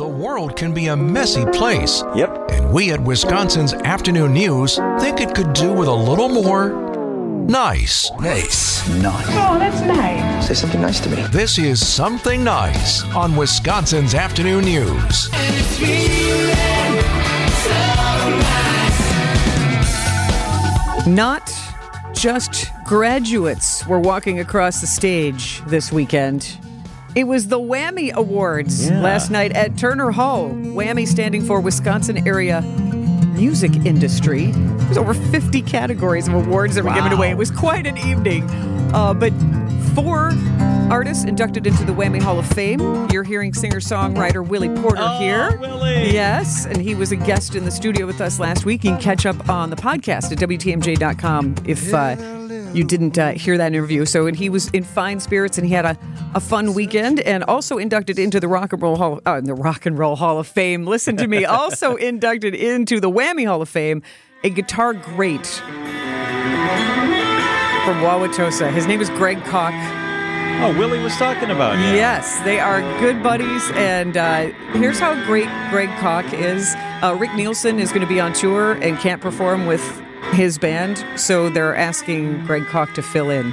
The world can be a messy place, Yep. and we at Wisconsin's Afternoon News think it could do with a little more nice. Nice. Nice. Oh, that's nice. Say something nice to me. This is Something Nice on Wisconsin's Afternoon News. Not just graduates were walking across the stage this weekend. It was the WAMI Awards Yeah. last night at Turner Hall. WAMI standing for Wisconsin Area Music Industry. There's over 50 categories of awards that were given away. It was quite an evening. Uh, but four artists inducted into the WAMI Hall of Fame. You're hearing singer-songwriter Willie Porter here. Willie. Yes, and he was a guest in the studio with us last week. You can catch up on the podcast at WTMJ.com if uh, you didn't uh, hear that interview. So, and he was in fine spirits and he had a, a fun weekend and also inducted into the Rock and Roll Hall, uh, the Rock and Roll Hall of Fame. Listen to me. also inducted into the WAMI Hall of Fame, a guitar great from Wauwatosa. His name is Greg Koch. Oh, Willie was talking about. Yes, they are good buddies. And uh, here's how great Greg Koch is. Uh, Rick Nielsen is going to be on tour and can't perform with his band, so they're asking Greg Koch to fill in.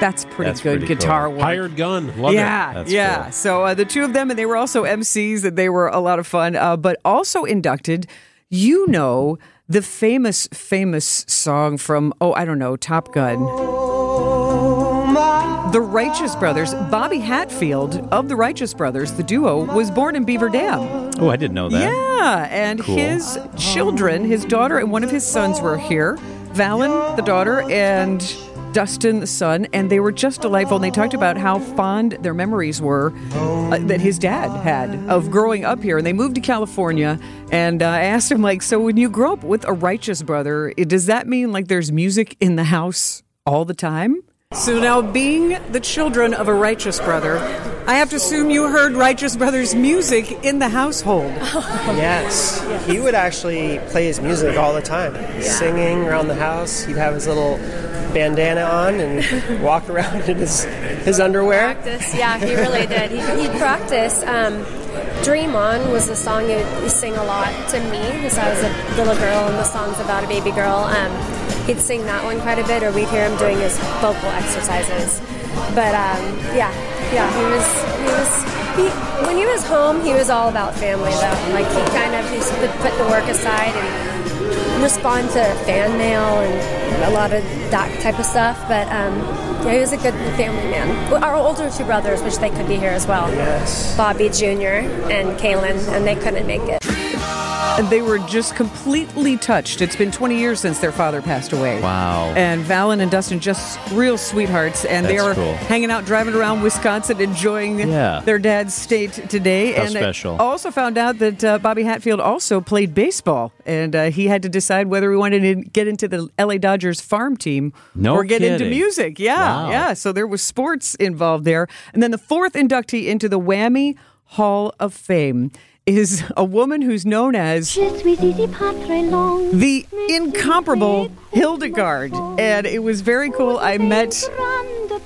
That's pretty That's good pretty guitar cool. work. Hired gun. Love yeah, it. Yeah. cool. So uh, the two of them, and they were also MCs, and they were a lot of fun. Uh, but also inducted, you know, the famous, famous song from oh, I don't know, Top Gun. The Righteous Brothers, Bobby Hatfield of the Righteous Brothers, the duo, was born in Beaver Dam. Oh, I didn't know that. Yeah, and Cool. his children, his daughter and one of his sons were here. Valen, the daughter, and Dustin, the son, and they were just delightful. And they talked about how fond their memories were uh, that his dad had of growing up here. And they moved to California. And uh, I asked him, like, so when you grow up with a righteous brother, it- does that mean like there's music in the house all the time? So now, being the children of a righteous brother, I have to assume you heard Righteous Brothers music in the household. Yes. He would actually play his music all the time, singing around the house. He'd have his little bandana on and walk around in his, his underwear. practice. Yeah, he really did. He, he'd practice. Um, Dream On was a song he would sing a lot to me because I was a little girl and the song's about a baby girl. Um, he'd sing that one quite a bit, or we'd hear him doing his vocal exercises. But um, yeah, yeah, he was he was he, when he was home, he was all about family though. Like he kind of he put the work aside and respond to fan mail and a lot of that type of stuff. But um, yeah, he was a good family man. Our older two brothers, which they could be here as well, Yes. Bobby Jr. and Kaylin, and they couldn't make it. And they were just completely touched. It's been 20 years since their father passed away. Wow. And Valen and Dustin, just real sweethearts. And they are cool. hanging out, driving around Wisconsin, enjoying Yeah. their dad's state today. How and I special. also found out that uh, Bobby Hatfield also played baseball. And uh, he had to decide whether he wanted to get into the LA Dodgers farm team No or get into music. Yeah, Wow. yeah. So there was sports involved there. And then the fourth inductee into the WAMI Hall of Fame is a woman who's known as the incomparable Hildegarde. And it was very cool. I met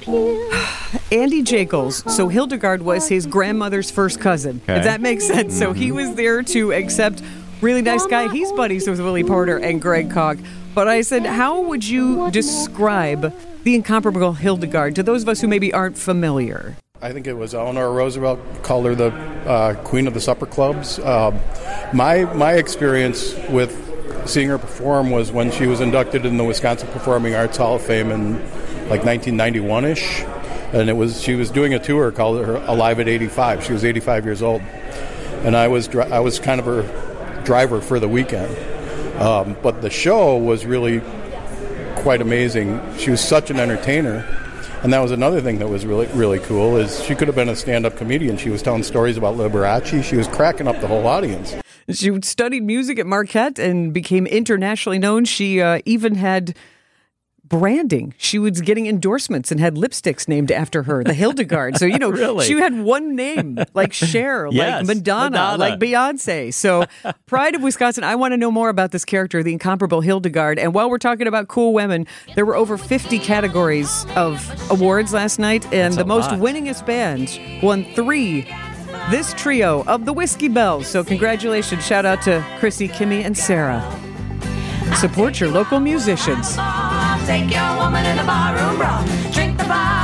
Andy Jacobs. So Hildegarde was his grandmother's first cousin, if that makes sense. So he mm-hmm. was there to accept really nice guy. He's buddies with Willie Porter and Greg Koch. But I said, how would you describe the incomparable Hildegarde to those of us who maybe aren't familiar? I think it was Eleanor Roosevelt called her the uh, queen of the supper clubs. Um, my my experience with seeing her perform was when she was inducted in the Wisconsin Performing Arts Hall of Fame in like 1991 ish, and it was she was doing a tour called her Alive at 85. She was 85 years old, and I was I was kind of her driver for the weekend. Um, but the show was really quite amazing. She was such an entertainer. And that was another thing that was really really cool is she could have been a stand-up comedian. She was telling stories about Liberace. She was cracking up the whole audience. She studied music at Marquette and became internationally known. She uh, even had branding. She was getting endorsements and had lipsticks named after her, the Hildegarde. So, you know, Really? she had one name, like Cher, Yes, like Madonna, Madonna. like Beyonce. So, Pride of Wisconsin, I want to know more about this character, the incomparable Hildegarde. And while we're talking about cool women, there were over 50 categories of awards last night, and the most lot. winningest band won three this trio of the Whiskey Belles. So, congratulations. Shout out to Chrissy, Kimmy, and Sarah. Support your local musicians. Take your woman in the barroom brawl. Drink the bar.